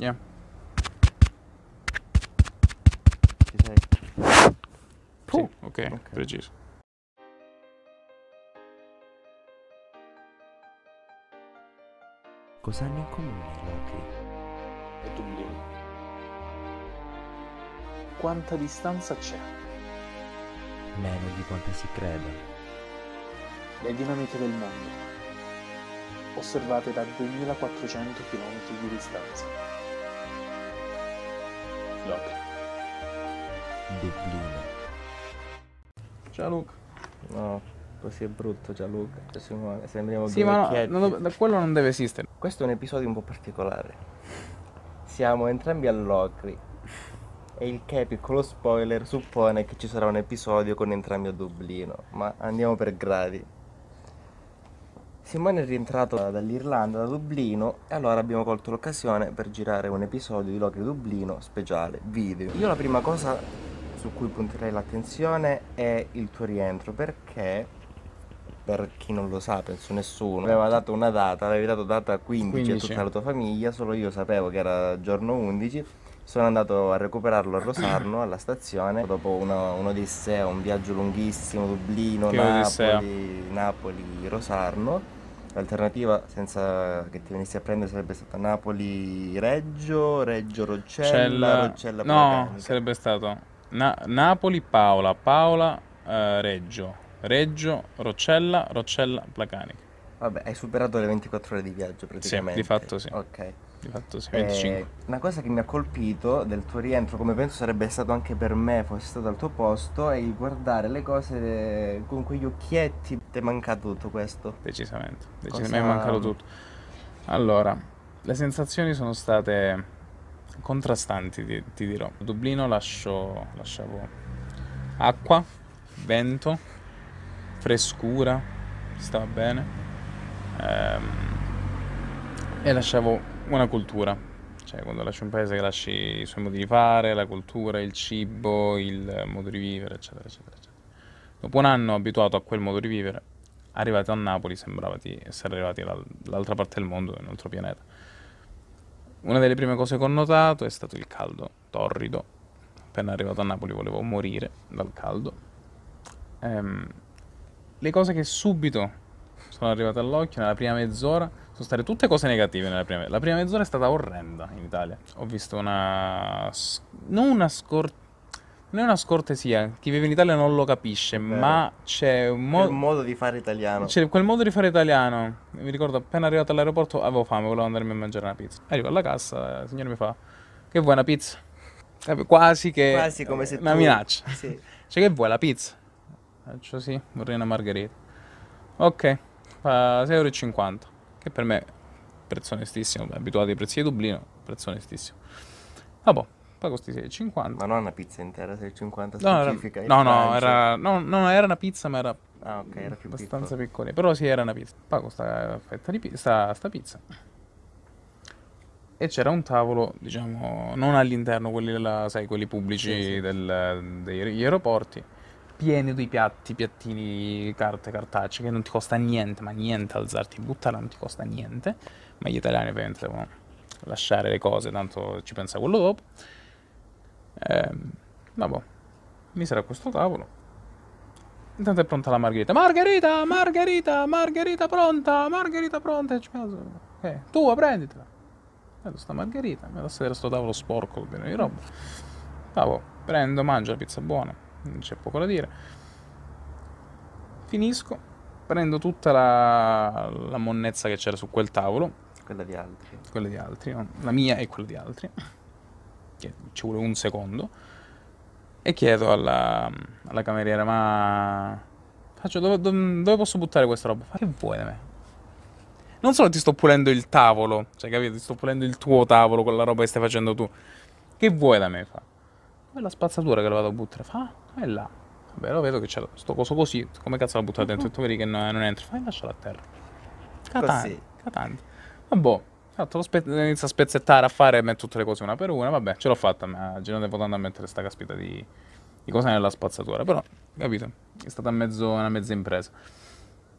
Yeah. Ci sei? Sì, ok, Ok. preciso. Cosa hanno in comune Locri? e Dublino. Quanta distanza c'è? Meno di quanto si creda. Le dinamiche del mondo, osservate da 2400 km di distanza. Locri. Dublino. Ciao Luca. No, così è brutto Gianluca. Cioè, Simone, sembriamo Sì, due ma no, non dov- quello non deve esistere. Questo è un episodio un po' particolare. Siamo entrambi all'Ocri. E il che, piccolo spoiler, suppone che ci sarà un episodio con entrambi a Dublino. Ma andiamo per gradi. Simone è rientrato dall'Irlanda, da Dublino, e allora abbiamo colto l'occasione per girare un episodio di Locri Dublino speciale, video. Io la prima cosa su cui punterei l'attenzione è il tuo rientro, perché, per chi non lo sa, penso nessuno, aveva dato una data, avevi dato data 15, 15. a tutta la tua famiglia, solo io sapevo che era giorno 11. Sono andato a recuperarlo a Rosarno, alla stazione, dopo una- un'odissea, un viaggio lunghissimo, Dublino. Napoli, Napoli, Rosarno. L'alternativa, senza che ti venissi a prendere, sarebbe stata Napoli-Reggio, Reggio-Roccella, Cella- Roccella No, sarebbe stato Na- Napoli, Paola, Paola, eh, Reggio, Reggio, Roccella, Roccella, Placanica. Vabbè, hai superato le 24 ore di viaggio praticamente. di fatto sì. Ok. Di fatto sì, Eh, 25. una cosa che mi ha colpito del tuo rientro, come penso sarebbe stato anche per me, fossi stato al tuo posto, è il guardare le cose con quegli occhietti. Ti è mancato tutto questo? Decisamente. Cosa- Decisamente mi è mancato tutto. Allora, le sensazioni sono state contrastanti, ti, ti dirò. A Dublino lascio, lasciavo acqua, vento, frescura, stava bene. ehm, e lasciavo una cultura. Cioè, quando lasci un paese che lasci i suoi modi di fare, la cultura, il cibo, il modo di vivere, eccetera, eccetera, eccetera. Dopo un anno abituato a quel modo di vivere, arrivati a Napoli sembrava di essere arrivati dal- dall'altra parte del mondo, in un altro pianeta. Una delle prime cose che ho notato è stato il caldo torrido. Appena arrivato a Napoli volevo morire dal caldo. Ehm, le cose che subito sono arrivate all'occhio nella prima mezz'ora state tutte cose negative nella prima La prima mezz'ora è stata orrenda in Italia. Ho visto una... non una scor... Non è una scortesia, chi vive in Italia non lo capisce, vero. ma c'è un modo... un modo di fare italiano. C'è quel modo di fare italiano. Mi ricordo appena arrivato all'aeroporto avevo fame, volevo andarmi a mangiare una pizza. Arrivo alla cassa, il signore mi fa: Che vuoi una pizza? Quasi che. Quasi come se Una tu- minaccia. Sì. Cioè, che vuoi la pizza? Faccio sì, vorrei una margherita. Ok, fa 6,50 euro. Che per me prezzo onestissimo. abituati ai prezzi di Dublino, prezzo onestissimo. Vabbè, pago questi 6,50. Ma non una pizza intera, 6,50 No, era, specifica. no, no, Francia. era, no, no, era una pizza, ma era Ah, ok, era abbastanza piccola. Però sì, era una pizza. Pago sta fetta di pi- sta, sta pizza. E c'era un tavolo, diciamo, non all'interno, quelli della, sai, quelli pubblici Sì, sì. del- degli aeroporti, pieni di piatti, piattini, carte, cartacee, che non ti costa niente, ma niente alzarti e buttarla, non ti costa niente. Ma gli italiani ovviamente devono lasciare le cose, tanto ci pensa quello dopo. Ehm, vabbè, mi sarà questo tavolo. Intanto è pronta la margherita. Margherita, margherita, margherita pronta, margherita pronta. Ok, tu prenditela. Prendo sta margherita, me la sedere sto tavolo sporco pieno di roba. Vabbè, prendo, mangio la pizza buona, c'è poco da dire. Finisco, prendo tutta la, la monnezza che c'era su quel tavolo, Quella di altri. quella di altri, no? la mia e quella di altri, che ci vuole un secondo, e chiedo alla, alla cameriera, ma faccio, dove, dove- posso buttare questa roba? Che vuoi da me? Non solo ti sto pulendo il tavolo, cioè capito, ti sto pulendo il tuo tavolo con la roba che stai facendo tu, che vuoi da me? Fa, è la spazzatura che lo vado a buttare, fa, è là. Vabbè, lo vedo che c'è sto coso così, come cazzo la buttate dentro? E tu vedi che no- non entra, fai lasciala a terra. Catante, Così. catante. Vabbè, fatto lo spe- inizio a spezzettare, a fare tutte le cose una per una. Vabbè, ce l'ho fatta. Ma non devo andare a mettere sta caspita di, di cose nella spazzatura. Però, capito? È stata mezzo, una mezza impresa.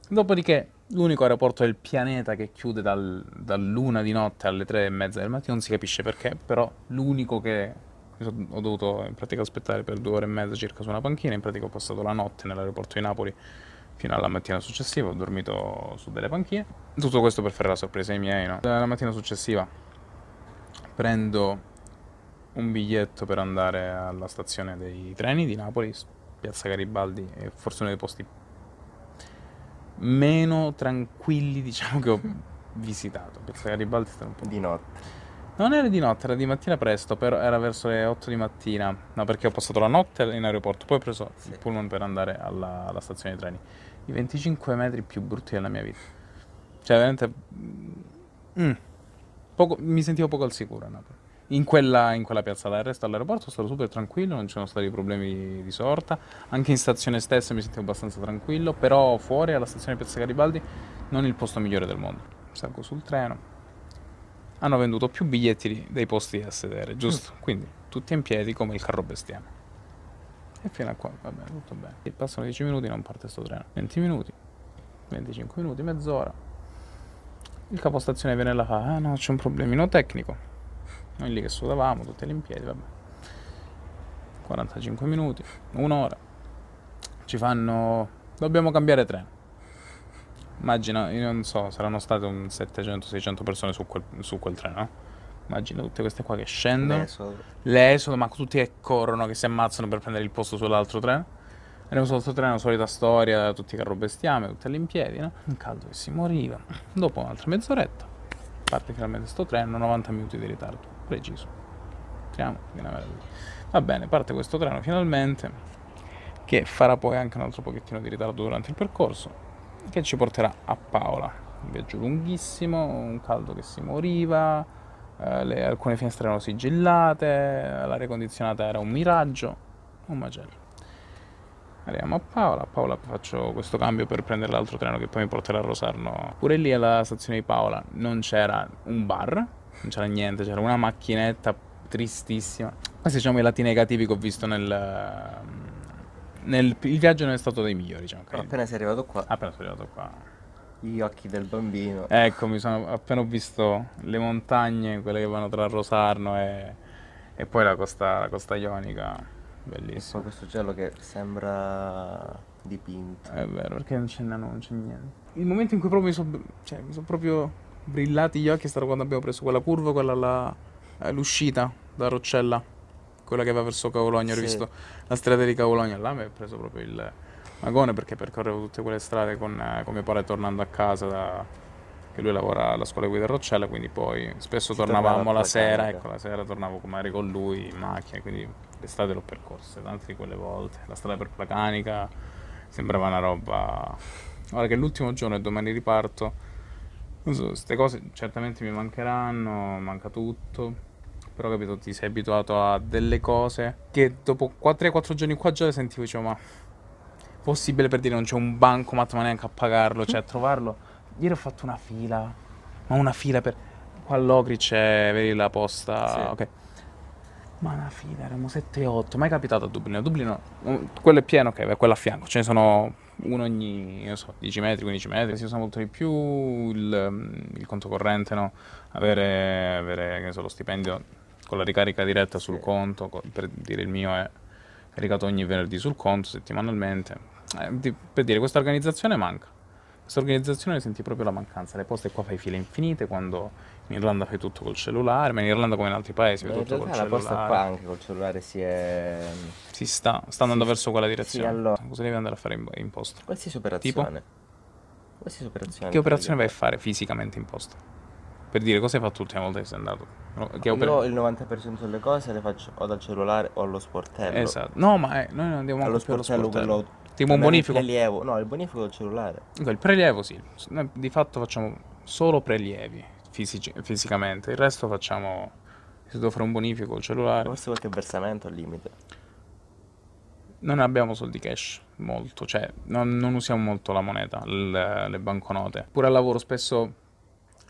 Dopodiché, l'unico aeroporto del pianeta che chiude dal, dall'una di notte alle tre e mezza del mattino, non si capisce perché, però l'unico che ho dovuto in pratica aspettare per due ore e mezza circa su una panchina, in pratica ho passato la notte nell'aeroporto di Napoli fino alla mattina successiva, ho dormito su delle panchine. Tutto questo per fare la sorpresa ai miei, no? La mattina successiva prendo un biglietto per andare alla stazione dei treni di Napoli, Piazza Garibaldi, è forse uno dei posti meno tranquilli, diciamo, che ho visitato. Piazza Garibaldi sta un po' Di notte. Non era di notte, era di mattina presto, però era verso le 8 di mattina. No, perché ho passato la notte in aeroporto, poi ho preso Sì. il pullman per andare alla, alla stazione dei treni. I 25 metri più brutti della mia vita. Cioè, veramente... mm, poco- mi sentivo poco al sicuro a Napoli. In quella, in quella piazzata, il resto all'aeroporto sono stato super tranquillo, non ci sono stati problemi di sorta. Anche in stazione stessa mi sentivo abbastanza tranquillo, però fuori alla stazione Piazza Garibaldi non il posto migliore del mondo. Salgo sul treno, hanno venduto più biglietti dei posti a sedere, giusto? Quindi tutti in piedi come il carro bestiame. E fino a qua, va bene, tutto bene. E passano 10 minuti, non parte sto treno. 20 minuti, 25 minuti, mezz'ora. Il capostazione viene là, fa, ah no, c'è un problemino tecnico. Noi lì che sudavamo, tutti lì in piedi, vabbè. 45 minuti, un'ora. Ci fanno, dobbiamo cambiare treno. Immagina, io non so, saranno state un 700-600 persone su quel, su quel treno. no? Immagina tutte queste qua che scendono, Adesso, l'esodo, ma tutti che corrono, che si ammazzano per prendere il posto sull'altro treno. Andiamo sull'altro treno, solita storia, tutti carro bestiame, tutte lì in piedi, no? Un caldo che si moriva. Dopo un'altra mezz'oretta, parte finalmente sto treno, 90 minuti di ritardo, preciso. Entriamo. Va bene, parte questo treno finalmente, che farà poi anche un altro pochettino di ritardo durante il percorso, che ci porterà a Paola. Un viaggio lunghissimo, un caldo che si moriva, eh, le- alcune finestre erano sigillate, l'aria condizionata era un miraggio, un macello. Arriviamo a Paola, a Paola faccio questo cambio per prendere l'altro treno che poi mi porterà a Rosarno. Pure lì alla stazione di Paola non c'era un bar, non c'era niente, c'era una macchinetta tristissima. Questi diciamo i lati negativi che ho visto nel... nel il viaggio non è stato dei migliori, diciamo. ok? appena sei arrivato qua, Appena sono arrivato qua. gli occhi del bambino. Ecco, mi sono appena ho visto le montagne, quelle che vanno tra Rosarno e, e poi la costa, la costa ionica, bellissimo. questo cielo che sembra dipinto. È vero, perché non c'è, non c'è niente. Il momento in cui proprio mi sono cioè, sono proprio brillati gli occhi è stato quando abbiamo preso quella curva, quella là, eh, l'uscita da Roccella, quella che va verso Cavologna, ho Sì. rivisto la strada di Cavologna, là mi ha preso proprio il magone perché percorrevo tutte quelle strade con, eh, con mio padre tornando a casa da, che lui lavora alla scuola guida a Roccella, quindi poi spesso Si tornavamo tornava la sera, ecco la sera tornavo magari con lui in macchina, quindi l'estate l'ho percorse tante di quelle volte, la strada per Placanica sembrava una roba... Ora che l'ultimo giorno e domani riparto, non so, queste cose certamente mi mancheranno, manca tutto, però capito, ti sei abituato a delle cose che dopo 3-4 giorni qua già le sentivo, dicevo ma possibile per dire non c'è un bancomat ma neanche a pagarlo, cioè a trovarlo. Ieri ho fatto una fila, ma una fila per... Qua all'Ocri c'è, vedi la posta, Sì. ok. Ma una fila, erano 7-8, mai capitato a Dublino. A Dublino, mm, quello è pieno, ok, beh, quello a fianco, ce ne sono uno ogni, non so, 10 metri, 15 metri, si usa molto di più il, mm, il conto corrente, no? Avere, avere che ne so, lo stipendio con la ricarica diretta sul Sì. conto, co- per dire il mio è caricato ogni venerdì sul conto, settimanalmente. Eh, di- per dire, questa organizzazione manca. Questa organizzazione ne senti proprio la mancanza. Le poste qua fai file infinite, quando in Irlanda fai tutto col cellulare, ma in Irlanda come in altri paesi fai tutto col realtà la cellulare. posta qua anche col cellulare si è... Si sta, sta andando verso quella direzione. allora. Cosa devi andare a fare in, in posta? Qualsiasi operazione. Qualsiasi operazione. Che operazione vai a fare fisicamente in posta? Per dire, cosa hai fatto l'ultima volta che sei andato? No, Che Io opera- il 90% delle cose le faccio o dal cellulare o allo sportello. Esatto. No, ma eh, noi non andiamo Allo più allo sportello, sportello. quello... Tipo un per me il bonifico. prelievo. No, il bonifico del cellulare. Il prelievo sì. Noi di fatto facciamo solo prelievi fisici- fisicamente. Il resto facciamo... Se devo fare un bonifico col cellulare. Forse qualche versamento al limite. Non abbiamo soldi cash, molto, cioè non, non usiamo molto la moneta, le, le banconote. Pure al lavoro spesso è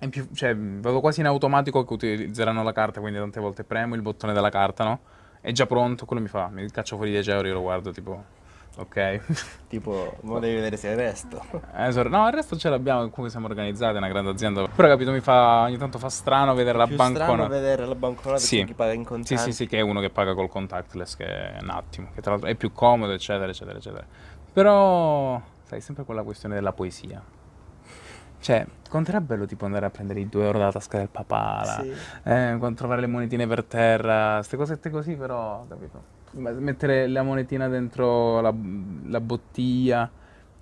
più, cioè, vado quasi in automatico che utilizzeranno la carta, quindi tante volte premo il bottone della carta, no? È già pronto, quello mi fa, mi caccio fuori 10 euro, io lo guardo tipo, ok? Tipo, mo devi vedere se è il resto. Eh, no, il resto ce l'abbiamo, comunque siamo organizzati, è una grande azienda. Però capito, mi fa ogni tanto fa strano vedere la Più strano vedere la banconota Sì. che chi paga in Sì, contanti. sì, sì, che è uno che paga col contactless, che è un attimo, che tra l'altro è più comodo, eccetera, eccetera, eccetera. Però, sai, sempre quella questione della poesia. Cioè, quanto era bello tipo andare a prendere i 2 euro dalla tasca del papà, la- Sì. eh, trovare le monetine per terra, queste cosette così però, capito? Mettere la monetina dentro la, la bottiglia,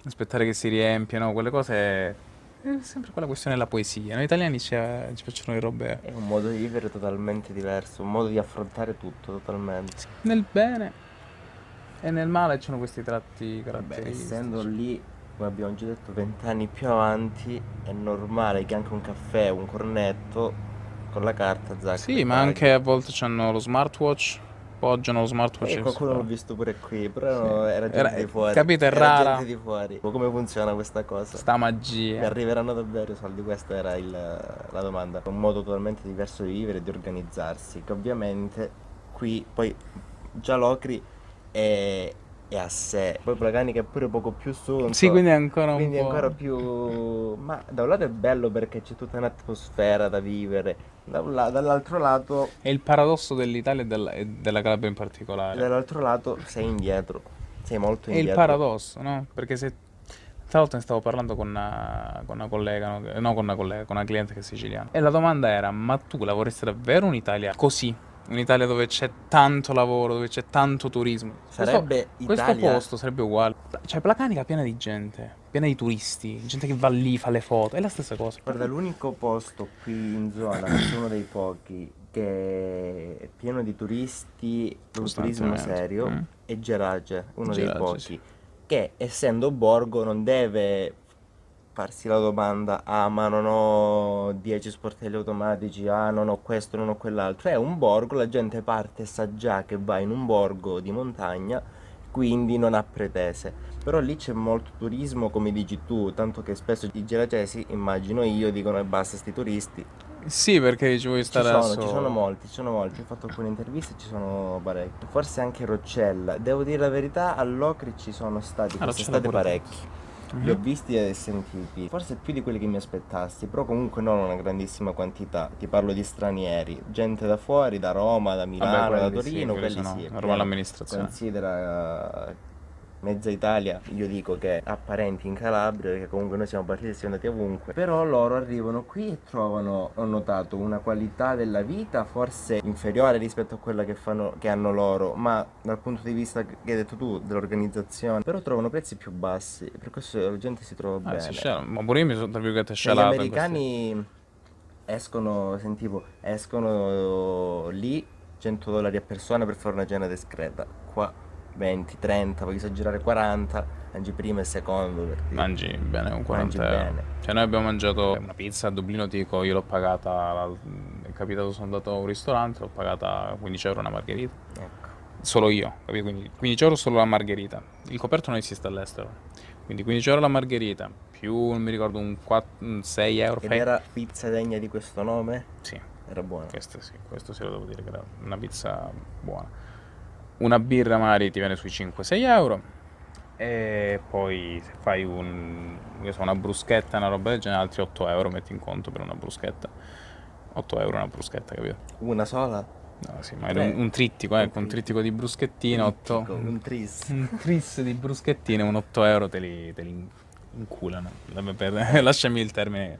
aspettare che si riempiano, quelle cose... È sempre quella questione della poesia. Noi italiani ci, ci piacciono le robe È un modo di vivere totalmente diverso, un modo di affrontare tutto totalmente. nel bene e nel male ci sono questi tratti caratteristici. essendo lì, come abbiamo già detto, vent'anni più avanti, è normale che anche un caffè, un cornetto con la carta zacca. Sì, ma anche a volte hanno lo smartwatch, poggiano lo smartwatch. E e qualcuno l'ho visto pure qui, però era gente Era- di fuori. capito, è Era rara. gente di fuori. Come funziona questa cosa? Sta Mi magia. arriveranno davvero i soldi? Questa era il- la domanda. Un modo totalmente diverso di vivere e di organizzarsi, che ovviamente qui poi già l'Ocri è, è a sé. Poi Plaganica è pure poco più su. Sì, quindi è ancora un Quindi è po'... ancora più... Ma da un lato è bello perché c'è tutta un'atmosfera da vivere, da un la- dall'altro lato, È il paradosso dell'Italia e della, e della Calabria in particolare. dall'altro lato sei indietro, sei molto È il indietro. paradosso, no? Perché se... Tra l'altro ne stavo parlando con una, con una collega, no? no, con una collega, con una cliente che è siciliana. E la domanda era, ma tu lavoresti davvero in Italia così? Un'Italia dove c'è tanto lavoro, dove c'è tanto turismo. Sarebbe questo, questo Italia- posto sarebbe uguale. Cioè, Placanica piena di gente, piena di turisti, gente che va lì, fa le foto, è la stessa cosa. Guarda, l'unico posto qui in zona, uno dei pochi, che è pieno di turisti, un turismo serio, Mm. è Gerace, uno dei Gerace, pochi, sì. che essendo borgo non deve farsi la domanda, ah ma non ho 10 sportelli automatici, ah non ho questo, non ho quell'altro, è un borgo, la gente parte e sa già che va in un borgo di montagna, quindi non ha pretese. Però lì c'è molto turismo, come dici tu, tanto che spesso i geracesi, immagino io, dicono e basta sti turisti. Sì, perché ci vuoi Ci stare sono, da ci solo. sono molti, ci sono molti. Ho fatto alcune interviste, ci sono parecchi. Forse anche Roccella. Devo dire la verità, all'Ocri ci sono stati Ah, quest'estate Roccella pure. parecchi. Mhm. Li ho visti e sentiti. Forse più di quelli che mi aspettassi, però comunque non una grandissima quantità. Ti parlo di stranieri, gente da fuori, da Roma, da Milano, da quelli sì, Torino, quelli sono sì. pieno. all'amministrazione. Considera mezza Italia, io dico che ha parenti in Calabria, perché comunque noi siamo partiti e siamo andati ovunque. Però loro arrivano qui e trovano, ho notato, una qualità della vita forse inferiore rispetto a quella che, fanno, che hanno loro, ma dal punto di vista che hai detto tu, dell'organizzazione, però trovano prezzi più bassi, per questo la gente si trova Ah, bene. sciala- ma pure io mi sono tra virgolette gli scialato questi- americani escono, sentivo, escono lì 100 dollari a persona per fare una cena discreta. Qua 20, 30, voglio esagerare 40, mangi primo e secondo per dire. Mangi bene con 40 Mangi euro. bene. Cioè noi abbiamo mangiato una pizza a Dublino, ti dico, io l'ho pagata, è capitato, sono andato a un ristorante, l'ho pagata 15 euro una margherita. Ecco. Solo io, capito? Quindi 15 euro solo la margherita. Il coperto non esiste all'estero. Quindi 15 euro la margherita, più non mi ricordo un, 4, un 6 euro. Ed fai- era pizza degna di questo nome? Sì, Era buona. questo sì, questo sì lo devo dire che era una pizza buona. Una birra magari ti viene sui 5-6 euro. E poi se fai un, io so, una bruschetta, una roba del genere, altri 8 euro metti in conto per una bruschetta. 8 euro una bruschetta, capito? Una sola? No, sì, magari Beh, un, un trittico, un ecco, un trittico di bruschettine, Un 8... trittico, Un tris. Un tris di bruschettine, un 8 euro te li, te li inculano. Per- lasciami il termine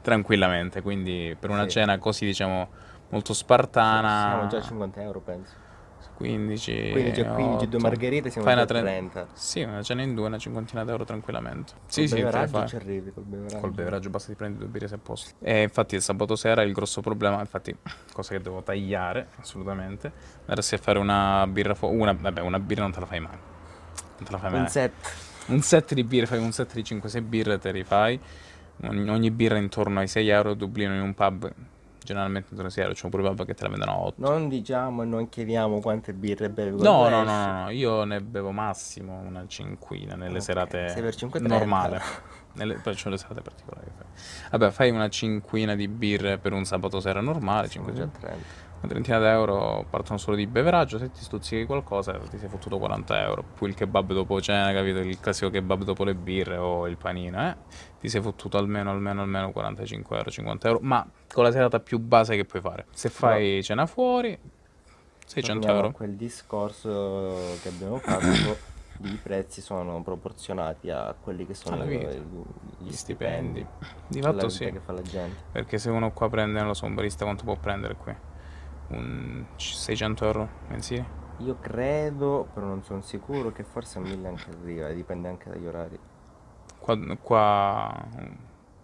tranquillamente. Quindi per una Sì. cena così, diciamo, molto spartana... Siamo già a 50 euro, penso. 15, Quindi già 15, due 8. margherite siamo Fai una a tre- 30. Sì, una cena in due, una cinquantina d'euro tranquillamente. Sì, Col sì, le beveraggio ci arrivi col beveraggio. Col beveraggio basta ti prendi due birre se a posto. E infatti il sabato sera il grosso problema, infatti, cosa che devo tagliare assolutamente, era se fare una birra fu- una, vabbè, una birra non te la fai mai. Non te la fai mai. Un set. Un set di birre, fai un set di 5-6 birre, te li fai. Ogni, ogni birra intorno ai 6 euro, a Dublino in un pub, generalmente 6 euro, c'è pure pub che te la vendono a 8. Non diciamo e non chiediamo quante birre bevi No, no, no, no, io ne bevo massimo una cinquina nelle Ok, serate per 5,30. normale. Nelle, poi c'ho le serate particolari. Vabbè, fai una cinquina di birre per un sabato sera normale, Siamo 5, già a 30. una trentina d'euro partono solo di beveraggio, se ti stuzzichi qualcosa ti sei fottuto 40 euro, più il kebab dopo cena, capito? Il classico kebab dopo le birre o il panino, eh? Ti sei fottuto almeno, almeno, almeno 45 euro, 50 euro, ma con la serata più base che puoi fare. Se fai cena fuori, 600 Torniamo euro. quel discorso che abbiamo fatto, i prezzi sono proporzionati a quelli che sono gli, Gli stipendi. Di fatto sì. che fa la gente. Perché se uno qua prende, non lo so, un barista quanto può prendere qui? Un 600 euro mensili? Io credo, però non sono sicuro, che forse a 1000 anche arriva, e dipende anche dagli orari. Qua, qua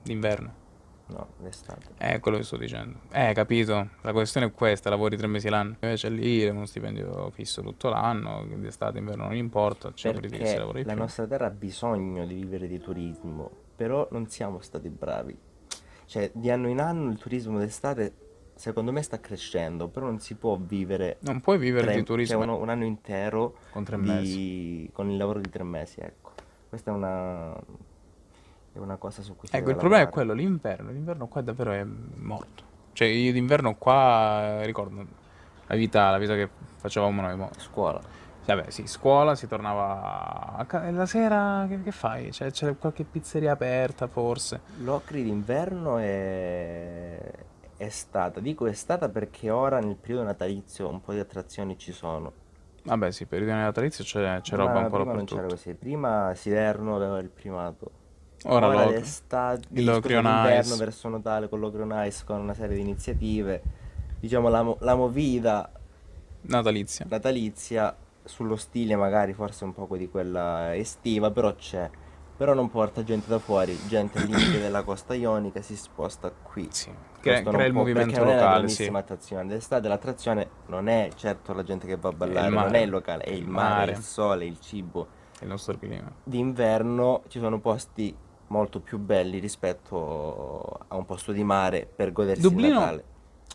d'inverno. No, l'estate. È quello che sto dicendo. Eh, capito. La questione è questa, lavori tre mesi l'anno. Invece lì è uno stipendio fisso tutto l'anno, d'estate, inverno non importa, un Perché la più. nostra terra ha bisogno di vivere di turismo, però non siamo stati bravi. Cioè, di anno in anno il turismo d'estate, secondo me, sta crescendo, però non si può vivere Non puoi vivere tre- di turismo cioè, uno- un anno intero con tre di- mesi. con il lavoro di tre mesi, ecco. Questa è una, è una cosa su cui si Ecco, il problema è quello, l'inverno. L'inverno qua davvero è morto. Cioè, io d'inverno qua, eh, ricordo, la vita, la vita che facevamo noi. mo- Scuola. Vabbè, sì, scuola, si tornava a ca- la sera che, che fai? Cioè, c'è qualche pizzeria aperta, forse. L'Ocri d'inverno è... è stata, dico è stata perché ora nel periodo natalizio un po' di attrazioni ci sono. Vabbè, sì, per il natalizio c'è, c'è roba un po' prima non c'era così, prima Siderno aveva il primato. Ora lo- l'estate, il scusa, Locri on l'inverno Ice. verso Natale con l'Ocri on Ice con una serie di iniziative. Diciamo la, mo- la movida natalizia. natalizia sullo stile magari forse un po' di quella estiva, però c'è. Però non porta gente da fuori, gente al limite della costa ionica si sposta qui. Sì, crea, Questo crea il può- movimento perché non è una locale, sì. attrazione. D'estate l'attrazione non è certo la gente che va a ballare, non mare. è il locale, è il Il mare, mare. il sole, il cibo. Il nostro clima. D'inverno ci sono posti molto più belli rispetto a un posto di mare per godersi il Dublino, Natale.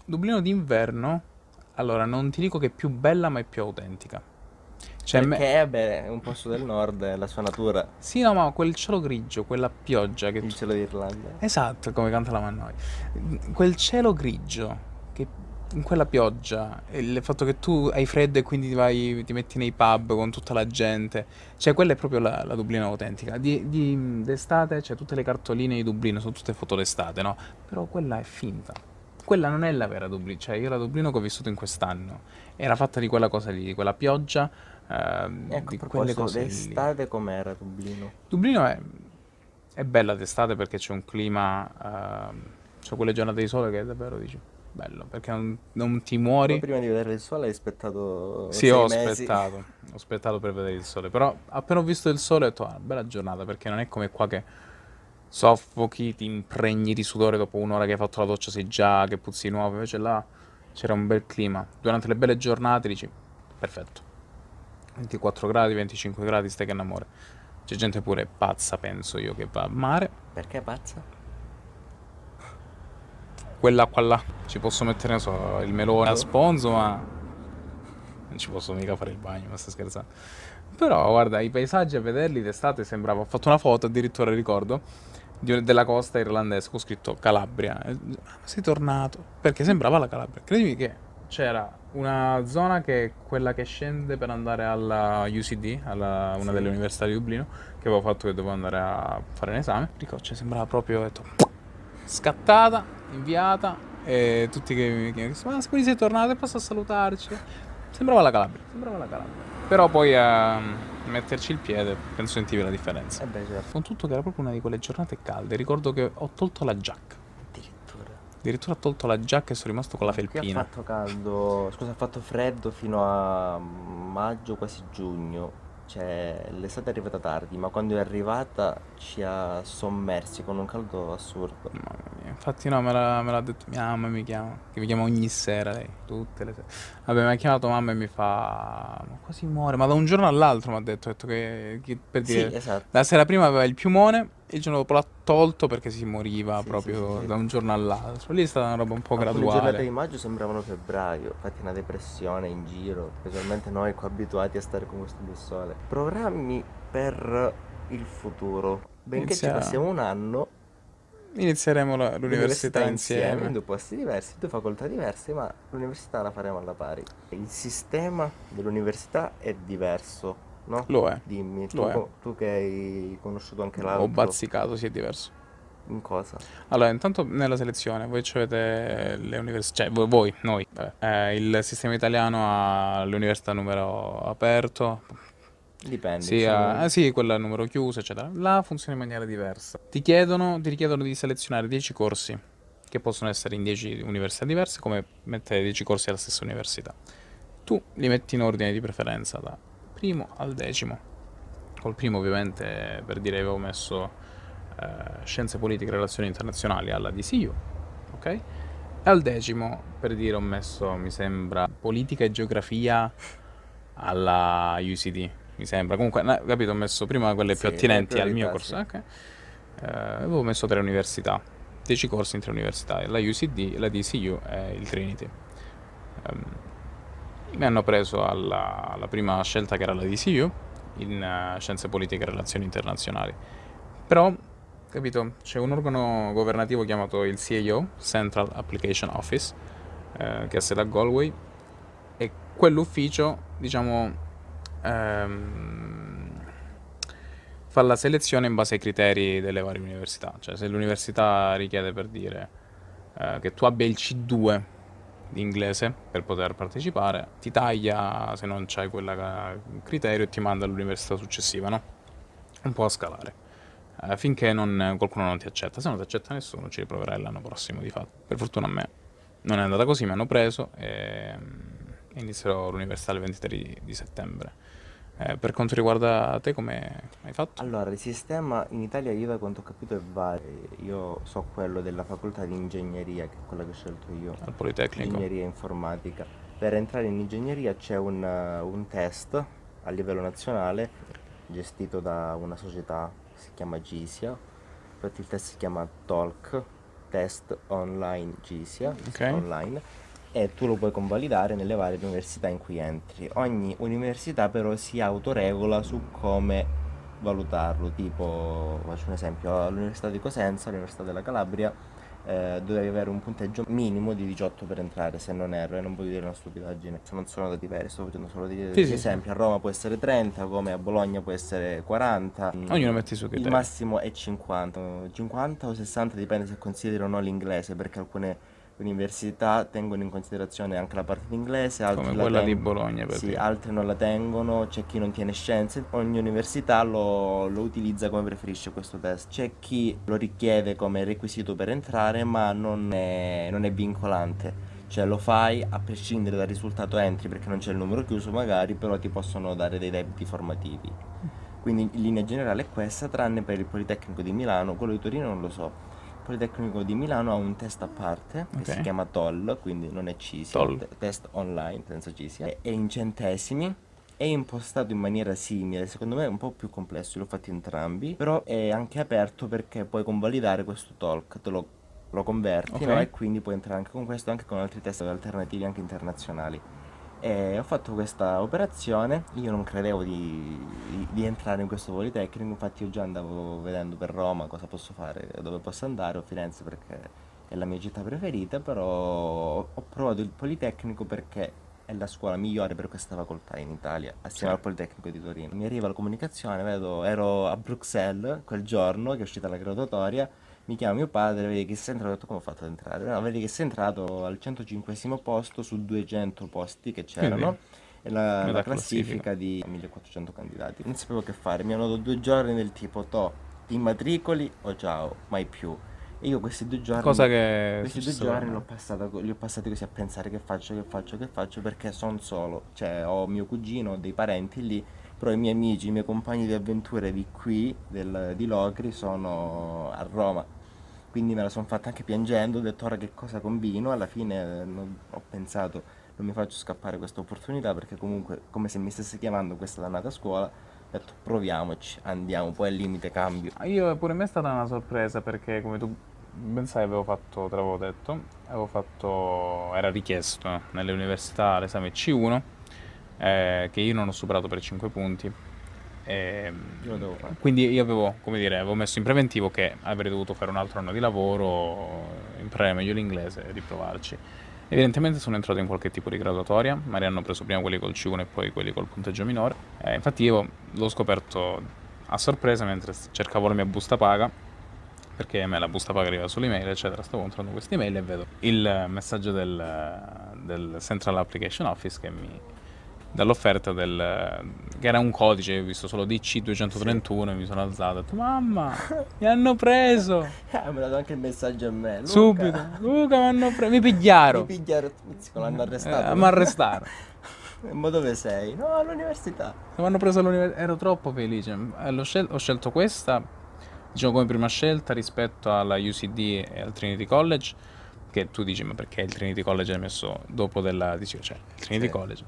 Dublino d'inverno, allora non ti dico che è più bella, ma è più autentica. Cioè, me- Perché vabbè, è un posto del nord, la sua natura, Sì, no, ma quel cielo grigio, quella pioggia che... il cielo d'Irlanda. Esatto, come canta la Mannoi. Quel cielo grigio, che in quella pioggia, il fatto che tu hai freddo e quindi ti, vai, ti metti nei pub con tutta la gente, cioè quella è proprio la, la Dublino autentica. Di, di- d'estate, cioè tutte le cartoline di Dublino sono tutte foto d'estate, no? Però quella è finta. Quella non è la vera Dublino, cioè io la Dublino che ho vissuto in quest'anno era fatta di quella cosa lì, di quella pioggia, ehm, Ecco, di quelle cose lì. d'estate com'era Dublino? Dublino è, è bella d'estate perché c'è un clima, ehm, c'è quelle giornate di sole che davvero dici bello, perché non, non ti Ma muori. prima di vedere il sole hai aspettato Sì, ho mesi. aspettato, ho aspettato per vedere il sole, però appena ho visto il sole ho detto, ah, bella giornata, perché non è come qua che soffochi, ti impregni di sudore dopo un'ora che hai fatto la doccia, sei già che puzzi nuovo, invece là c'era un bel clima. Durante le belle giornate dici, perfetto, 24 gradi, 25 gradi, stai che innamore. C'è gente pure pazza, penso io, che va a mare, Perché pazza? Quell'acqua là, ci posso mettere, so, il melone a sponzo, ma non ci posso mica fare il bagno, ma stai scherzando. Però guarda, i paesaggi a vederli d'estate sembrava, ho fatto una foto addirittura, ricordo, di- della costa irlandese, con scritto Calabria. "Ma sei tornato? Perché sembrava la Calabria. Credimi che c'era una zona che è quella che scende per andare alla UCD, alla, una Sì. delle università di Dublino, che avevo fatto che dovevo andare a fare un esame. Ricordo, cioè, sembrava proprio, detto, scattata, inviata, e tutti che mi chiedevano, ma quindi sei tornato e posso salutarci? Sembrava la Calabria, sembrava la Calabria. Però poi a metterci il piede penso sentivi la differenza. Eh beh certo, Con tutto che era proprio una di quelle giornate calde, ricordo che ho tolto la giacca. addirittura. Addirittura ho tolto la giacca e sono rimasto con la Qui ha felpina. fatto caldo, scusa, ha fatto freddo fino a maggio, quasi giugno. Cioè, l'estate è arrivata tardi, ma quando è arrivata ci ha sommersi con un caldo assurdo. Mamma mia, infatti no, me l'ha, me l'ha detto mia mamma mi chiama, che mi chiama ogni sera lei, tutte le sere. Vabbè, mi ha chiamato mamma e mi fa, ma quasi muore, ma da un giorno all'altro mi ha detto, detto che, che- per Sì, dire, esatto. la sera prima aveva il piumone, il giorno dopo l'ha tolto perché si moriva Sì, proprio sì, sì. da un giorno all'altro. Lì è stata una roba un po' Alcune giornate di graduale. maggio sembravano febbraio, infatti una depressione in giro, specialmente noi qua abituati a stare con questo del sole. Programmi per il futuro. Benché Inizia- ci passiamo un anno, Inizieremo la- l'università insieme. in due posti diversi, due facoltà diverse, ma l'università la faremo alla pari. Il sistema dell'università è diverso, no? Lo è. Dimmi, tu, Lo è. co- tu che hai conosciuto anche Ho l'altro, bazzicato, sì, è diverso. in cosa? Allora, intanto nella selezione, voi avete le università, cioè voi, voi, noi, vabbè. Eh, il sistema italiano ha l'università a numero aperto, Dipende. sì, insomma. ha- eh, sì, quella a numero chiuso, eccetera. Là funziona in maniera diversa. Ti chiedono, ti richiedono di selezionare 10 corsi, che possono essere in 10 università diverse, come mettere 10 corsi alla stessa università. Tu li metti in ordine di preferenza da primo al decimo. Col primo, ovviamente, per dire, avevo messo eh, Scienze politiche e relazioni internazionali alla DCU, ok? E al decimo, per dire, ho messo, mi sembra, politica e geografia alla UCD, mi sembra. Comunque, no, capito, ho messo prima quelle più Sì, attinenti le al mio corso. ok? Eh, avevo messo tre università, 10 corsi in tre università, la UCD, la DCU e il Trinity. Ehm, mi hanno preso alla, alla prima scelta che era la DCU in eh, Scienze Politiche e Relazioni Internazionali. Però, capito, c'è un organo governativo chiamato il CAO, Central Application Office, eh, che ha sede a Galway, e quell'ufficio, diciamo, ehm, fa la selezione in base ai criteri delle varie università. Cioè, se l'università richiede per dire eh, che tu abbia il C2 di inglese per poter partecipare, ti taglia se non c'hai quel criterio e ti manda all'università successiva, no? Un po' a scalare. Eh, finché non- qualcuno non ti accetta. Se non ti accetta nessuno, ci riproverai l'anno prossimo, di fatto. Per fortuna a me non è andata così, mi hanno preso e e inizierò l'università il 23 di, di settembre. Eh, per quanto riguarda te, come hai fatto? Allora, il sistema in Italia io da quanto ho capito è vario. Io so quello della facoltà di ingegneria, che è quella che ho scelto io, Al Politecnico? ingegneria informatica. Per entrare in ingegneria c'è un, uh, un test a livello nazionale gestito da una società che si chiama GISIA. Infatti il test si chiama TOLC, Test Online GISIA, Ok. online, e tu lo puoi convalidare nelle varie università in cui entri. Ogni università però si autoregola su come valutarlo, tipo faccio un esempio, all'Università di Cosenza, all'Università della Calabria, eh, dovevi avere un punteggio minimo di 18 per entrare, se non erro, e non voglio dire una stupidaggine, se non sono dati veri, sto facendo solo degli, Sì, sì, esempi, a Roma può essere 30, come a Bologna può essere 40, mm, Ognuno mette i suoi il criteri. massimo è 50, 50 o 60 dipende se consideri o no l'inglese, perché alcune università tengono in considerazione anche la parte d'inglese, altre Come la quella di teng- Bologna, per sì, dire. altre non la tengono, c'è chi non tiene scienze, ogni università lo, lo utilizza come preferisce questo test. C'è chi lo richiede come requisito per entrare, ma non è, non è vincolante. Cioè lo fai a prescindere dal risultato entri perché non c'è il numero chiuso magari, però ti possono dare dei debiti formativi. Quindi in linea generale è questa, tranne per il Politecnico di Milano, quello di Torino non lo so. Il Politecnico di Milano ha un test a parte che Ok. si chiama TOL, quindi non è CISIA, TOL. te- test online senza CISIA, è in centesimi, è impostato in maniera simile, secondo me è un po' più complesso, l'ho fatti entrambi, però è anche aperto perché puoi convalidare questo TOLC, te lo, lo converti Ok. no? e quindi puoi entrare anche con questo, anche con altri test alternativi anche internazionali. E ho fatto questa operazione, io non credevo di, di- di entrare in questo Politecnico, infatti io già andavo vedendo per Roma cosa posso fare, dove posso andare, o Firenze perché è la mia città preferita, però ho provato il Politecnico perché è la scuola migliore per questa facoltà in Italia, assieme Sì. al Politecnico di Torino. Mi arriva la comunicazione, vedo, ero a Bruxelles quel giorno che è uscita la graduatoria, mi chiama mio padre, vedi che sei entrato, come ho fatto ad entrare? No, vedi che sei entrato al 105 posto su 200 posti che c'erano. E la, la classifica. classifica di 1400 candidati. Non sapevo che fare, mi hanno dato due giorni del tipo, to, ti immatricoli o ciao, mai più. E io questi due giorni... Cosa che Questi due giorni co- li ho passati così a pensare che faccio, che faccio, che faccio, perché sono solo. Cioè, ho mio cugino, ho dei parenti lì, però i miei amici, i miei compagni di avventure di qui, del- di Locri, sono a Roma. Quindi me la sono fatta anche piangendo, ho detto ora che cosa combino, alla fine non- ho pensato non mi faccio scappare questa opportunità perché comunque come se mi stesse chiamando questa dannata scuola, ho detto proviamoci, andiamo, poi al limite cambio. Ah, Io pure a me è stata una sorpresa perché come tu ben sai avevo fatto, te l'avevo detto, avevo fatto, era richiesto nelle università l'esame C1 eh, che io non ho superato per 5 punti E, Io devo fare. quindi io avevo, come dire, avevo messo in preventivo che avrei dovuto fare un altro anno di lavoro, imparare meglio l'inglese e riprovarci. Evidentemente sono entrato in qualche tipo di graduatoria, magari hanno preso prima quelli col C1 e poi quelli col punteggio minore. Eh, infatti io l'ho scoperto a sorpresa mentre cercavo la mia busta paga, perché a me la busta paga arriva sull'email, eccetera. Stavo controllando queste email e vedo il messaggio del, del Central Application Office che mi dall'offerta del che era un codice, ho visto solo DC231 e mi sono alzato e ho detto mamma, mi hanno preso Ah, mi ha dato anche il messaggio a me. Luca, subito, Luca mi hanno preso, mi pigliaro, Mi pigliare, mizzico, l'hanno arrestato. eh, mi arrestarono. Ma dove sei? No, all'università. Mi hanno preso all'università, ero troppo felice. Eh, scel- ho scelto questa, diciamo come prima scelta rispetto alla UCD e al Trinity College, che tu dici ma perché il Trinity College è messo dopo della DCU, cioè il Trinity Sì. College?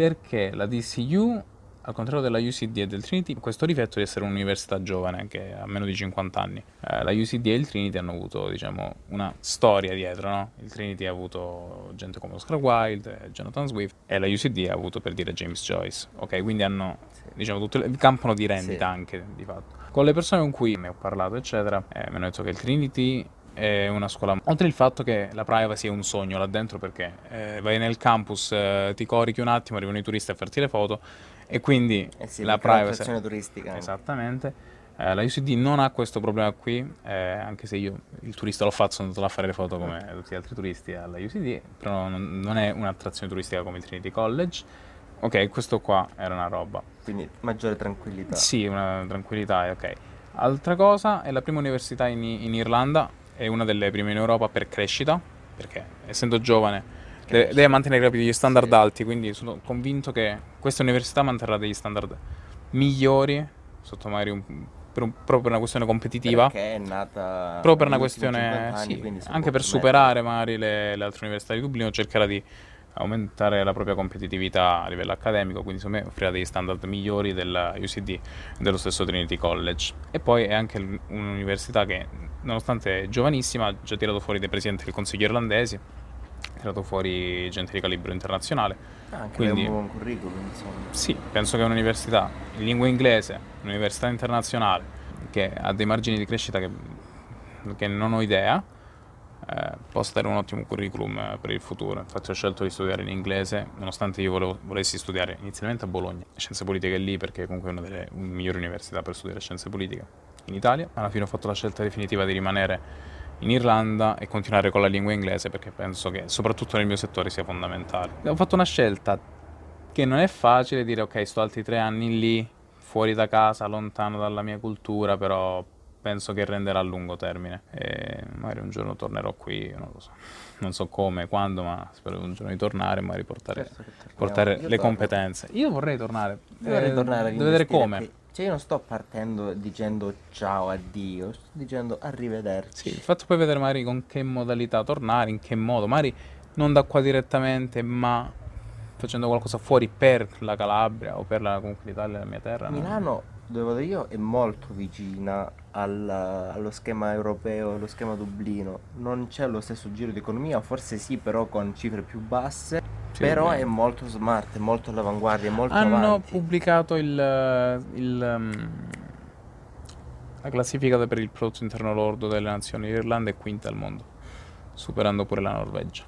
Perché la DCU, al contrario della UCD e del Trinity, questo difetto di essere un'università giovane, che ha meno di 50 anni. Eh, la UCD e il Trinity hanno avuto, diciamo, una storia dietro, no? Il Trinity ha avuto gente come Oscar Wilde, Jonathan Swift, e la UCD ha avuto, per dire, James Joyce. Ok, quindi hanno, Sì. diciamo, tutto il campano di rendita Sì. anche, di fatto. Con le persone con cui ne ho parlato, eccetera, eh, mi hanno detto che il Trinity è una scuola. Oltre il fatto che la privacy è un sogno là dentro, perché eh, vai nel campus, eh, ti corichi un attimo, arrivano i turisti a farti le foto, e quindi Eh sì, la perché è privacy. un'attrazione turistica. anche. Esattamente. Eh, la UCD non ha questo problema qui, eh, anche se io il turista l'ho fatto, sono andato là a fare le foto come tutti gli altri turisti alla UCD, però non, non è un'attrazione turistica come il Trinity College. Ok, questo qua era una roba. Quindi maggiore tranquillità. Sì, una tranquillità, ok. Altra cosa, è la prima università in, in Irlanda, è una delle prime in Europa per crescita, perché essendo giovane deve, deve mantenere degli standard Sì. alti, quindi sono convinto che questa università manterrà degli standard migliori, sotto magari un, per un- proprio per una questione competitiva. Perché è nata. Proprio per una questione, 50 anni, sì, anche per superare magari le, le altre università di Dublino, cercherà di aumentare la propria competitività a livello accademico, quindi secondo me offrirà degli standard migliori della UCD dello stesso Trinity College. E poi è anche un'università che, nonostante giovanissima, ha già tirato fuori dei presidenti del Consiglio irlandesi, ha tirato fuori gente di calibro internazionale. Ah, Anche Quindi- un buon curriculum, insomma. Sì, penso che è un'università in lingua inglese, un'università internazionale, che ha dei margini di crescita che, che non ho idea, eh, possa un ottimo curriculum eh, per il futuro. Infatti ho scelto di studiare in inglese, nonostante io volevo- volessi studiare inizialmente a Bologna, scienze politiche lì, perché comunque è una delle migliori università per studiare scienze politiche in Italia. Alla fine ho fatto la scelta definitiva di rimanere in Irlanda e continuare con la lingua inglese perché penso che soprattutto nel mio settore sia fondamentale. Ho fatto una scelta che non è facile dire ok, sto altri tre anni lì, fuori da casa, lontano dalla mia cultura, però penso che renderà a lungo termine. E magari un giorno tornerò qui, non lo so. Non so come, quando, ma spero un giorno di tornare magari portare, Certo che torniamo. portare le torno. competenze. Io vorrei tornare. Io vorrei Eh, tornare a Devo vedere come. qui. Cioè, io non sto partendo dicendo ciao, addio, sto dicendo arrivederci. Sì, il fatto poi vedere magari con che modalità tornare, in che modo, magari non da qua direttamente, ma facendo qualcosa fuori per la Calabria o per la, comunque l'Italia, la mia terra. no? Dove vado io, è molto vicina al- allo schema europeo, allo schema Dublino. Non c'è lo stesso giro di economia, forse sì, però con cifre più basse. Sì, però è molto smart, è molto all'avanguardia, è molto Hanno avanti. pubblicato il, il, um, la classifica per il prodotto interno lordo delle nazioni. L'Irlanda è quinta al mondo, superando pure la Norvegia.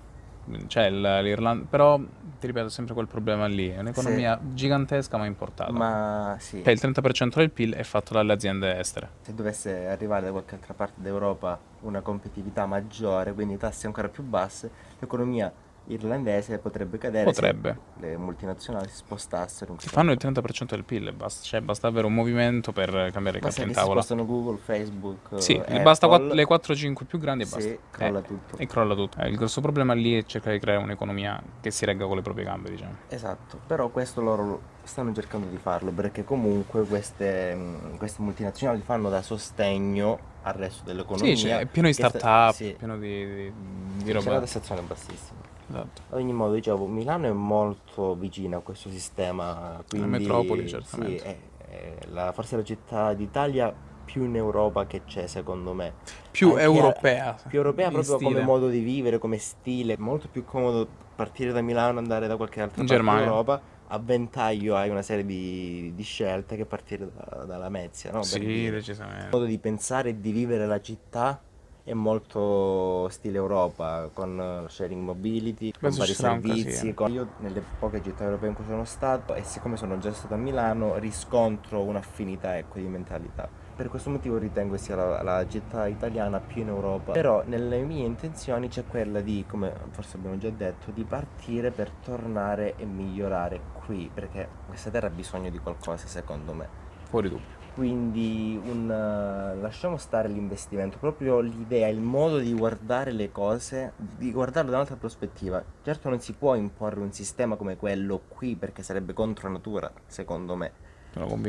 Cioè, l'Irlanda, però ti ripeto, sempre quel problema lì. È un'economia gigantesca ma importata. Ma sì, Cioè, il 30% del PIL è fatto dalle aziende estere. se dovesse arrivare da qualche altra parte d'Europa una competitività maggiore, quindi tasse ancora più basse, l'economia irlandese potrebbe cadere Potrebbe. se le multinazionali si spostassero. questa fanno il 30% del PIL, basta, cioè, basta avere un movimento per cambiare capo se in si tavola. spostano Google, Facebook, Sì, eh, basta Apple, quatt- le 4-5 più grandi e basta. Sì, crolla Eh, tutto. E crolla tutto. Eh, il grosso problema lì è cercare di creare un'economia che si regga con le proprie gambe, diciamo. Esatto, però questo loro lo- stanno cercando di farlo perché comunque queste, queste multinazionali fanno da sostegno al resto dell'economia. Sì, c'è- è pieno di che sta- start-up, sì, pieno di, di, di c'è la roba. tassazione bassissima. Esatto. Ad ogni modo, dicevo, Milano è molto vicina a questo sistema, quindi metropoli, sì, certamente. è, è la- forse la città d'Italia più in Europa che c'è, secondo me. Più Anche- europea. Più europea proprio come stile. modo di vivere, come stile, molto più comodo partire da Milano, andare da qualche altra In parte Germania. d'Europa, a ventaglio hai una serie di, di scelte che partire da- dalla Lamezia, no? Sì. Il decisamente. modo di pensare e di vivere la città è molto stile Europa, con eh, sharing mobility, con Penso vari sarà un servizi. casino. con- Io nelle poche città europee in cui sono stato, e siccome sono già stato a Milano, riscontro un'affinità ecco, di mentalità. Per questo motivo ritengo sia la, la città italiana più in Europa. Però nelle mie intenzioni c'è quella di, come forse abbiamo già detto, di partire per tornare e migliorare qui, perché questa terra ha bisogno di qualcosa, secondo me. Fuori dubbio. Quindi un, eh, lasciamo stare l'investimento, proprio l'idea, il modo di guardare le cose, di guardarlo da un'altra prospettiva. Certo non si può imporre un sistema come quello qui perché sarebbe contro natura, secondo me.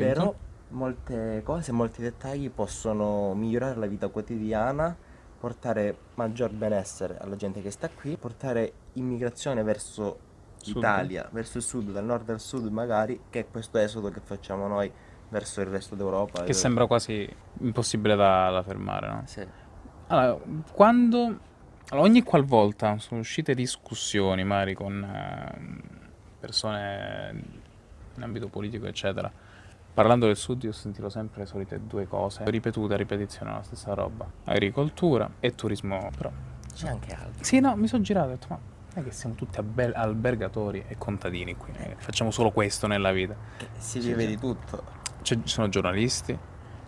Però molte cose, molti dettagli possono migliorare la vita quotidiana, portare maggior benessere alla gente che sta qui, portare immigrazione verso l'Italia, verso il sud, dal nord al sud magari, che è questo esodo che facciamo noi verso il resto d'Europa. Che Eh, sembra quasi impossibile da, da fermare, no? Sì. Allora, quando... allora, ogni qualvolta sono uscite discussioni, magari con eh, persone in ambito politico, eccetera, parlando del sud io ho sentito sempre le solite due cose, ripetute a ripetizione, la stessa roba. Agricoltura e turismo, però... C'è anche altro. Sì, no, mi sono girato e ho detto, ma non è che siamo tutti alber- albergatori e contadini qui, che facciamo solo questo nella vita. Che si vive di tutto. Ci sono giornalisti,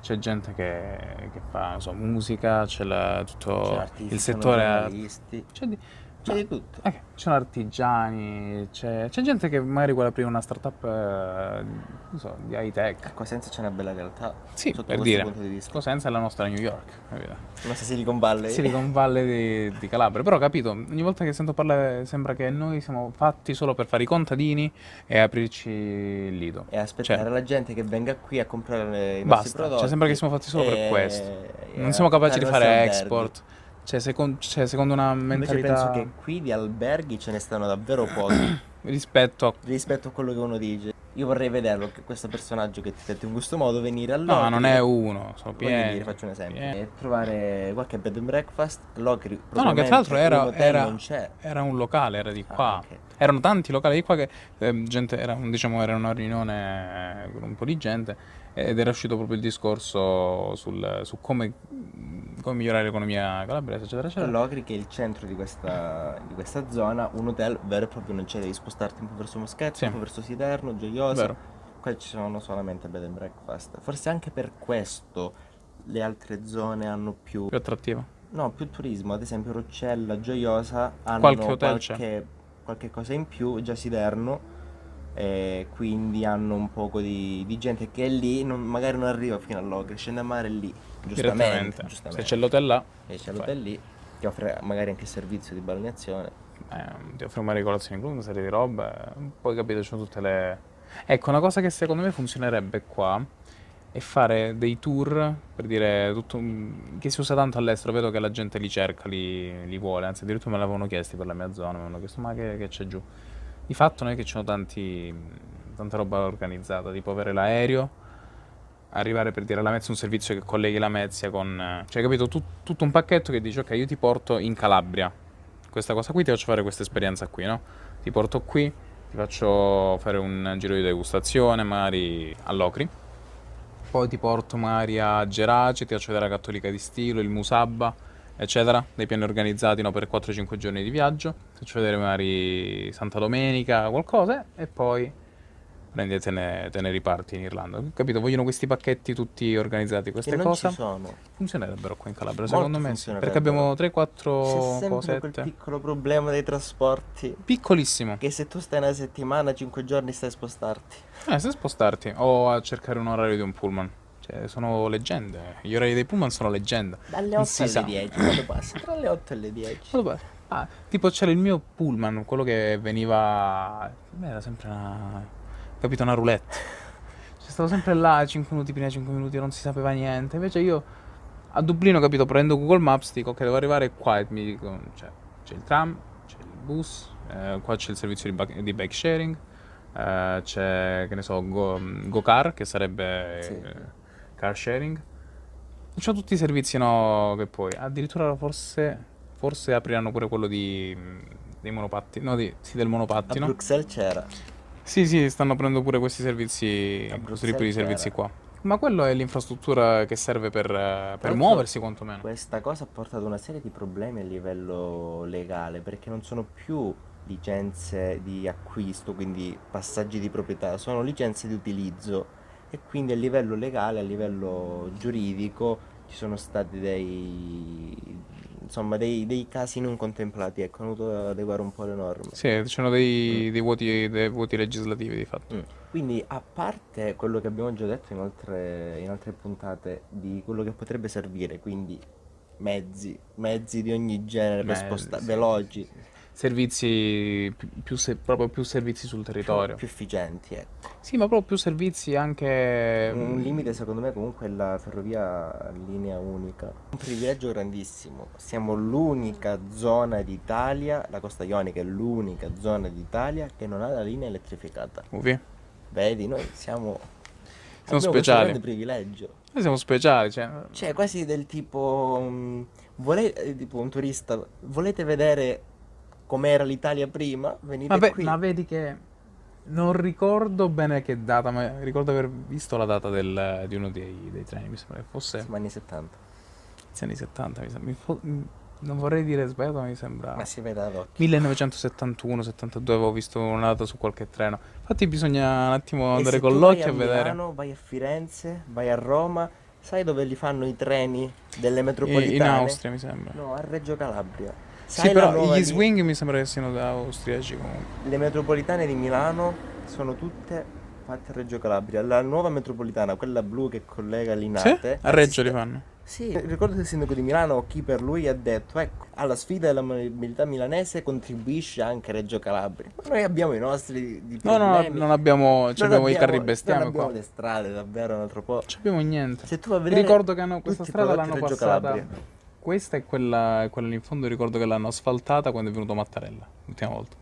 c'è gente che, che fa so, musica, c'è la- tutto C'è il settore. C'è, di, c'è di tutto. ok, ci sono artigiani, c'è, c'è gente che magari vuole aprire una startup eh, non so, di high tech. A Cosenza c'è una bella realtà. Sì, sotto per dire, punto di vista. Cosenza è la nostra New York? La nostra Silicon Valley. Silicon Valley di, di Calabria. Però capito, ogni volta che sento parlare sembra che noi siamo fatti solo per fare i contadini e aprirci il lido. E aspettare Cioè, la gente che venga qui a comprare i nostri Basta, prodotti. cioè sembra che siamo fatti solo per e- questo. e Non siamo capaci di fare export. Cioè, secon- cioè, secondo una Invece mentalità penso che qui di alberghi ce ne stanno davvero pochi rispetto a... rispetto a quello che uno dice. Io vorrei vederlo, che questo personaggio che ti ha detto in questo modo, venire a No, Locri. non è uno, sono pieni. dire, faccio un esempio. E trovare qualche bed and breakfast, Locri No, no, che tra l'altro era, era, era un locale, era di Ah, qua. ok. Erano tanti locali di qua che ehm, gente, era, diciamo, era una riunione eh, con un po' di gente ed era uscito proprio il discorso sul, su come, come migliorare l'economia calabrese, eccetera, eccetera. Locri, che è il centro di questa, di questa zona, un hotel vero e proprio non c'è, devi spostarti un po' verso Moschetto, Sì. un po' verso Siterno, Gioiosa. Vero. Qua ci sono solamente bed and breakfast. Forse anche per questo le altre zone hanno più, Più attrattivo. no, più turismo. Ad esempio Roccella, Gioiosa hanno Qualche hotel c'è. qualche, qualche cosa in più, già Siderno. E quindi hanno un poco di, di gente che è lì, non- magari non arriva fino a Locri, scende a mare lì, giustamente. Direttamente. Se giustamente. c'è l'hotel là, E c'è fai. l'hotel lì che offre magari anche servizio di balneazione. eh, ti offre magari colazione inclusa, una serie di robe. Poi capito, ci sono tutte le... Ecco, una cosa che secondo me funzionerebbe qua è fare dei tour, per dire, tutto, un- che si usa tanto all'estero, vedo che la gente li cerca, li, li vuole, anzi addirittura me l'avevano chiesti per la mia zona, mi avevano chiesto ma che, che c'è giù? Di fatto non è che ci sono tanti, tanta roba organizzata, tipo avere l'aereo, arrivare per dire alla Mezia un servizio che colleghi la Mezia con... Cioè, capito, Tut- tutto un pacchetto che dice ok, io ti porto in Calabria, questa cosa qui, ti faccio fare questa esperienza qui, no? Ti porto qui, ti faccio fare un giro di degustazione, magari a Locri. Poi ti porto magari a Gerace, ti faccio vedere la Cattolica di Stilo, il Musabba, eccetera, dei piani organizzati no, per 4-5 giorni di viaggio. Faccio vedere magari Santa Domenica, qualcosa, e poi prendi e te ne, te ne riparti in Irlanda. Capito? Vogliono questi pacchetti tutti organizzati, queste che non cose. ci sono. Funzionerebbero qua in Calabria, Molto secondo me. Perché abbiamo 3-4 C'è sempre quel cosette. piccolo problema dei trasporti. Piccolissimo. Che se tu stai una settimana, cinque giorni stai a spostarti. Eh, se spostarti o a cercare un orario di un pullman. Cioè, sono leggende. Gli orari dei pullman sono leggende. Dalle Non 8 si alle sa. 10. Quando passa? Tra le 8 e le 10. Vabbè. Ah, tipo c'era il mio pullman, quello che veniva... Beh, era sempre una... Capito, una roulette. C'è stato sempre là, 5 minuti prima, 5 minuti, non si sapeva niente. Invece io a Dublino, capito, prendo Google Maps, dico ok, devo arrivare qua e mi dico... Cioè, c'è il tram, c'è il bus, eh, qua c'è il servizio di, bike- di bike sharing, eh, c'è, che ne so, Go, GoCar, che sarebbe Sì. eh, car sharing. C'ho tutti i servizi no, che puoi. Addirittura forse, forse apriranno pure quello di, dei monopattini. No, di, sì, del A monopattino. Bruxelles c'era. Sì, sì, stanno prendendo pure questi servizi, A questo tipo di servizi qua. Ma quello è l'infrastruttura che serve per, eh, per muoversi, quantomeno. Questa cosa ha portato una serie di problemi a livello legale perché non sono più licenze di acquisto, quindi passaggi di proprietà, sono licenze di utilizzo e quindi a livello legale, a livello giuridico ci sono stati dei, insomma, dei, dei casi non contemplati, ecco, hanno dovuto adeguare un po' le norme. Sì, ci sono dei, dei vuoti, dei vuoti legislativi di fatto. Mm. Quindi, a parte quello che abbiamo già detto in altre, in altre puntate di quello che potrebbe servire, quindi mezzi, mezzi di ogni genere per Mezzi, spostare, sì, veloci, sì, sì. Servizi, più, più se- proprio più servizi sul più, territorio. più efficienti, ecco. Sì, ma proprio più servizi anche... Un limite secondo me comunque è la ferrovia a linea unica. Un privilegio grandissimo. Siamo l'unica zona d'Italia, la costa ionica è l'unica zona d'Italia che non ha la linea elettrificata. Uvi. Vedi, noi siamo... Siamo abbiamo speciali. grande privilegio. Noi siamo speciali, cioè... Cioè, quasi del tipo. mm, vole- eh, tipo un turista, volete vedere com'era l'Italia prima? Venite Vabbè, qui. ma vedi che non ricordo bene che data, ma ricordo aver visto la data del- di uno dei, dei treni, mi sembra che fosse Siamo anni 70. inizio anni 70, mi sembra. mi fo- mm, non vorrei dire sbagliato, ma mi sembra Ma si vede ad occhio. 1971-72 avevo visto una data su qualche treno. Infatti bisogna un attimo E andare con l'occhio vai a vedere. Milano, vai a Firenze, vai a Roma, sai dove li fanno i treni delle metropolitane? In Austria, mi sembra. No, a Reggio Calabria. Sì, Sai la però gli li- swing mi sembra che siano da austriaci comunque. Le metropolitane di Milano sono tutte fatte a Reggio Calabria. La nuova metropolitana, quella blu che collega Sì? Linate, A Reggio li fanno. Sì, ricordo che il sindaco di Milano, chi per lui, ha detto, ecco, alla sfida della mobilità milanese contribuisce anche Reggio Calabria. Ma noi abbiamo i nostri di No, no, non abbiamo, ci Non abbiamo i carri bestiame Non abbiamo qua. le strade, davvero, un altro po'. Non abbiamo niente. Se tu vai a vedere Ricordo che hanno, questa strada l'hanno Reggio passata. Calabria. Questa è quella, quella lì in fondo. Ricordo che l'hanno asfaltata quando è venuto Mattarella l'ultima volta.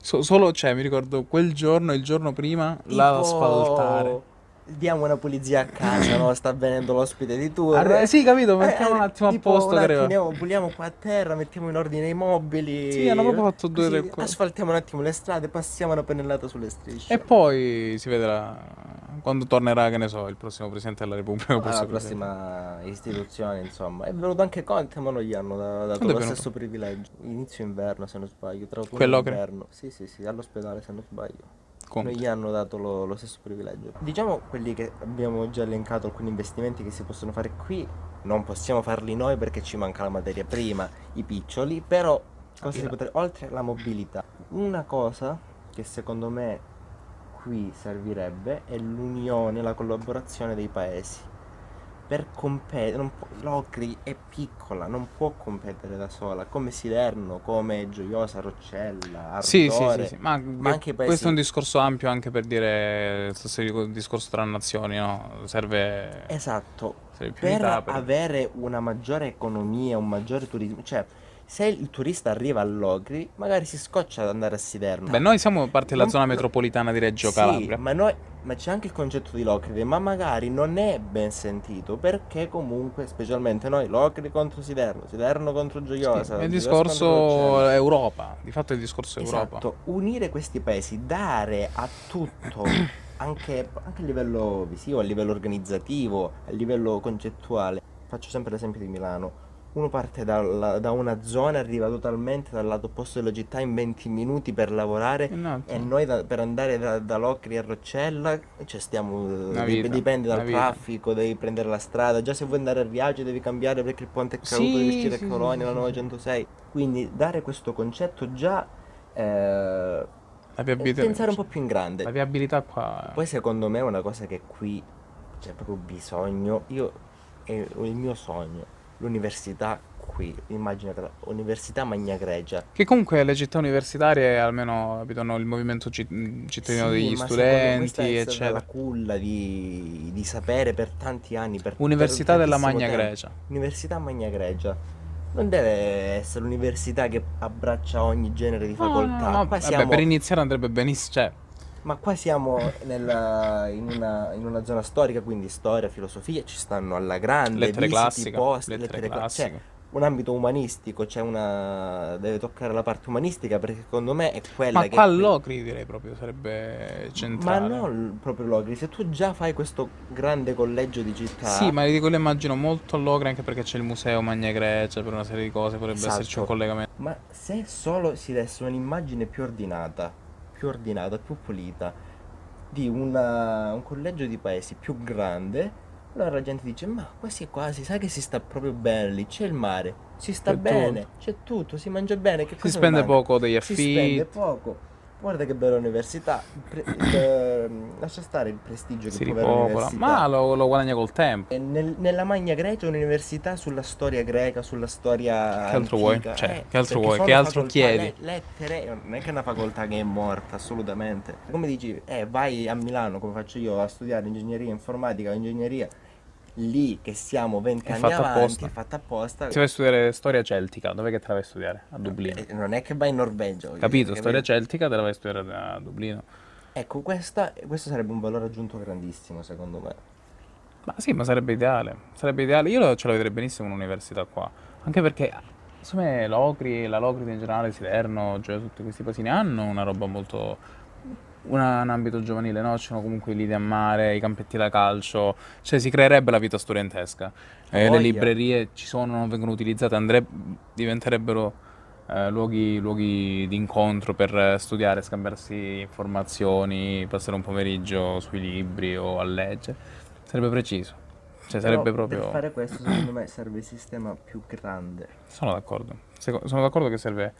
So- solo, cioè, mi ricordo quel giorno, il giorno prima, Tipo, asfaltare. Diamo una pulizia a casa, no? Sta venendo l'ospite di turno. Arre- sì, capito, mettiamo Eh, un attimo a posto. un attimo, andiamo, puliamo qua a terra, mettiamo in ordine i mobili. Sì, hanno proprio fatto due Così, tre cose. Asfaltiamo un attimo le strade, passiamo una pennellata sulle strisce. E poi si vedrà quando tornerà, che ne so, il prossimo Presidente della Repubblica. alla questo prossima istituzione, insomma. È venuto anche Conte, ma non gli hanno da- dato lo stesso privilegio. Inizio inverno, se non sbaglio. Tra autunno Quello e che- inverno. Sì, sì, sì, all'ospedale, se non sbaglio. Conte. Non gli hanno dato lo, lo stesso privilegio. Diciamo quelli che abbiamo già elencato, alcuni investimenti che si possono fare qui. Non possiamo farli noi perché ci manca la materia prima, i piccioli, però cosa si potrebbe- oltre alla mobilità. Una cosa che secondo me qui servirebbe è l'unione, la collaborazione dei paesi. Per competere, l'Ocri è piccola, non può competere da sola, come Siderno, come Gioiosa, Roccella, Ardore. Sì, sì, sì, sì. Ma, anche i paesi- questo è un discorso ampio anche per dire il discorso tra nazioni, no? Serve, Esatto, serve per per- avere una maggiore economia, un maggiore turismo, cioè se il turista arriva all'Ocri, magari si scoccia ad andare a Siderno. Beh, noi siamo parte della Non- zona metropolitana di Reggio Sì, Calabria. ma, noi- ma c'è anche il concetto di Locride, ma magari non è ben sentito perché comunque, specialmente noi, Locri contro Siderno, Siderno contro Gioiosa. È il discorso. Europa, di fatto è il discorso Europa. Esatto, unire questi paesi, dare a tutto, anche, anche a livello visivo, a livello organizzativo, a livello concettuale. Faccio sempre l'esempio di Milano. Uno parte dalla- da una zona arriva totalmente dal lato opposto della città in 20 minuti per lavorare E no, noi da- per andare da, da Locri a Roccella, cioè stiamo, dip- vita, dipende dal traffico, devi prendere la strada, già se vuoi andare a Riaggio devi cambiare perché il ponte è caduto, Sì, devi uscire sì, a Colonia, sì, la sì, 906. Quindi dare questo concetto già eh, pensare un po' più in grande. la viabilità qua... Poi secondo me una cosa che qui c'è proprio bisogno, io è il mio sogno, l'università qui, immaginate, università Magna Gregia. Che comunque le città universitarie almeno abitano il movimento ci- cittadino Sì, degli secondo me studenti, è eccetera. la culla di, di sapere per tanti anni. Per, Università per della Magna tempo. Grecia. Università Magna Grecia. Non deve essere l'università che abbraccia ogni genere di No, no, facoltà. no, no, Qua vabbè, siamo- per iniziare andrebbe benissimo, cioè, Ma qua siamo nella- in, una, in una zona storica, quindi storia, filosofia, ci stanno alla grande, lettere classiche, posti, lettere lettere cla- classiche. cioè, un ambito umanistico, c'è una... deve toccare la parte umanistica perché secondo me è quella Ma che... qua Locri direi proprio sarebbe Ma centrale. non proprio Logri, se tu già fai questo grande collegio di città... Sì, ma dico, lo immagino molto Locri anche perché c'è il museo Magna Grecia per una serie di cose, potrebbe Esatto. esserci un collegamento. Ma se solo si desse un'immagine più ordinata, più ordinata, più pulita, di una- un collegio di paesi più grande, allora la gente dice, ma quasi quasi, sai che si sta proprio bene lì, c'è il mare, si sta C'è bene, c'è tutto, si mangia bene, che Si spende manca? poco degli Si spende affitti, poco. Guarda che bella università, pre- ehm, lascia stare il prestigio che si può avere l'università. ma lo, lo guadagna col tempo. Nel- nella Magna Grecia un'università sulla storia greca, sulla storia Che altro vuoi? antica. Cioè, Eh, che altro vuoi? Che altro chiedi? le- lettere, non è che è una facoltà che è morta, assolutamente. Come dici, eh, vai a Milano, come faccio io, a studiare ingegneria informatica o ingegneria, lì che siamo 20 È anni fatta avanti, apposta. è fatta apposta. Se vai a studiare storia celtica, dov'è che te la vai a studiare? A Dublino. Eh, non è che vai in Norvegia. Capito? Storia celtica te la vai a studiare a Dublino. Ecco, questa- questo sarebbe un valore aggiunto grandissimo, secondo me. Ma sì, ma sarebbe ideale. Sarebbe ideale. Io ce la vedrei benissimo un'università qua. Anche perché, me, Locri, la Locride in generale, Siderno, cioè tutti questi paesini hanno una roba molto... una- un ambito giovanile, no? Ci sono comunque i lidi a mare, i campetti da calcio, cioè si creerebbe la vita studentesca. Eh, le librerie ci sono, non vengono utilizzate, andre- diventerebbero eh, luoghi, luoghi di incontro per studiare, scambiarsi informazioni, passare un pomeriggio sui libri o a leggere. Sarebbe preciso. Cioè, sarebbe proprio... Per fare questo, secondo me, serve il sistema più grande. Sono d'accordo. Seco- Sono d'accordo che serve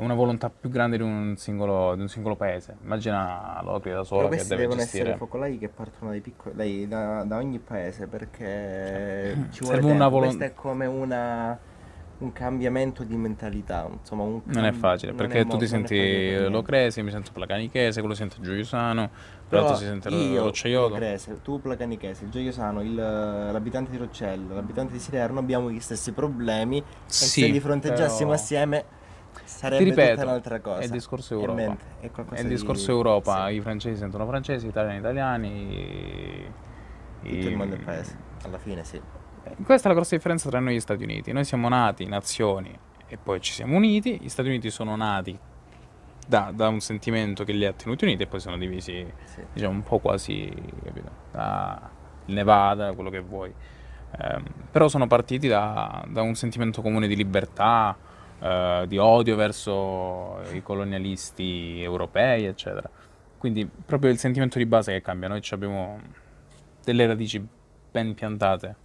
una volontà più grande di un singolo, di un singolo paese. Immagina Locri da sola che deve devono gestire. essere focolai che partono dai piccoli, dai- da, da ogni paese perché ci vuole una tempo. volon- Questo è come una, un cambiamento di mentalità, insomma, un Non è cam- facile, non perché è tu ti è senti locrese, mi sento placanichese, quello sente gioiusano, Però l'altro si sente io, rocciaiolo. Locrese, tu Placanichese, Gioiosano, il- l'abitante di Roccello, l'abitante di Siderno abbiamo gli stessi problemi e Sì, se li fronteggiassimo però- assieme Ti sarebbe ripeto, tutta un'altra cosa. è il discorso Europa. è È il di- discorso Europa, sì, i francesi sentono francesi, gli italiani italiani. tutto il mondo è paese, alla fine sì. Eh, Questa è la grossa differenza tra noi e gli Stati Uniti. Noi siamo nati nazioni e poi ci siamo uniti. Gli Stati Uniti sono nati da, da un sentimento che li ha tenuti uniti e poi sono divisi, sì. diciamo, un po' quasi, capito? Da il Nevada, quello che vuoi. Ehm, però sono partiti da, da un sentimento comune di libertà, eh, di odio verso i colonialisti europei, eccetera. Quindi proprio il sentimento di base che cambia. Noi abbiamo delle radici ben piantate.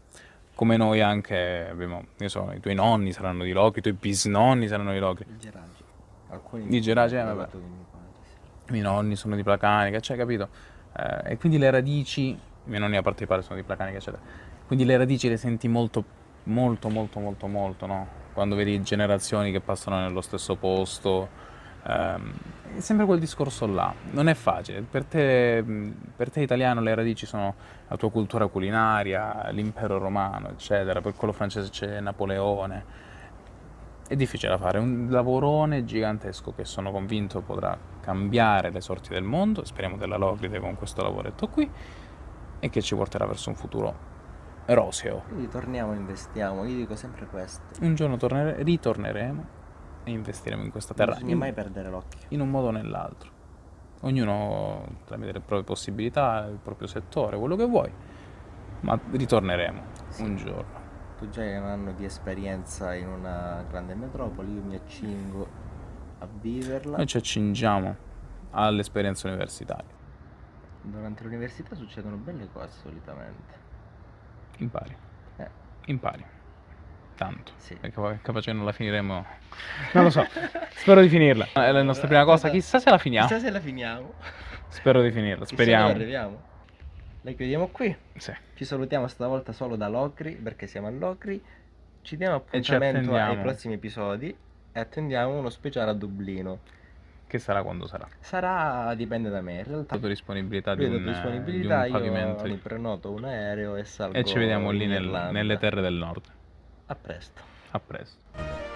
Come noi anche abbiamo, io so, i tuoi nonni saranno di Locri, i tuoi bisnonni saranno di Locri. I Geragi. Alcuni Di Geragi, eh, vabbè. di sì. I miei nonni sono di Placanica, cioè, capito? Eh, e quindi le radici, i miei nonni a parte di padre sono di Placanica, eccetera. Quindi le radici le senti molto, molto, molto, molto, molto, no? Quando vedi generazioni che passano nello stesso posto. ehm, è sempre quel discorso là. Non è facile. Per te, per te italiano le radici sono la tua cultura culinaria, l'impero romano, eccetera. Per quello francese c'è Napoleone. È difficile da fare, è un lavorone gigantesco che sono convinto potrà cambiare le sorti del mondo, speriamo della Locride con questo lavoretto qui, e che ci porterà verso un futuro roseo. Quindi torniamo, investiamo, io dico sempre questo. Un giorno tornere- ritorneremo e investiremo in questa Non terra, bisogna in, mai perdere l'occhio. in un modo o nell'altro. Ognuno tramite le proprie possibilità, il proprio settore, quello che vuoi, ma ritorneremo Sì. un giorno. Tu già hai un anno di esperienza in una grande metropoli, io mi accingo a viverla. Noi ci accingiamo all'esperienza universitaria. Durante l'università succedono belle cose solitamente. Impari. Eh, Impari. Tanto. Sì. Perché capace non la finiremo. Non lo so. Spero di finirla. È la nostra prima cosa. Chissà se la finiamo. Chissà se la finiamo. Spero di finirla. Speriamo. arriviamo. La chiudiamo qui. Sì. Ci salutiamo stavolta solo da Locri perché siamo a Locri. Ci diamo E ci appuntamento ai prossimi episodi e attendiamo uno speciale a Dublino. Che sarà quando sarà. Sarà dipende da me. In realtà Sotto disponibilità di un, di disponibilità, un pavimento. io mi prenoto un aereo e salgo E ci vediamo lì nel- nelle terre del nord. A presto. A presto.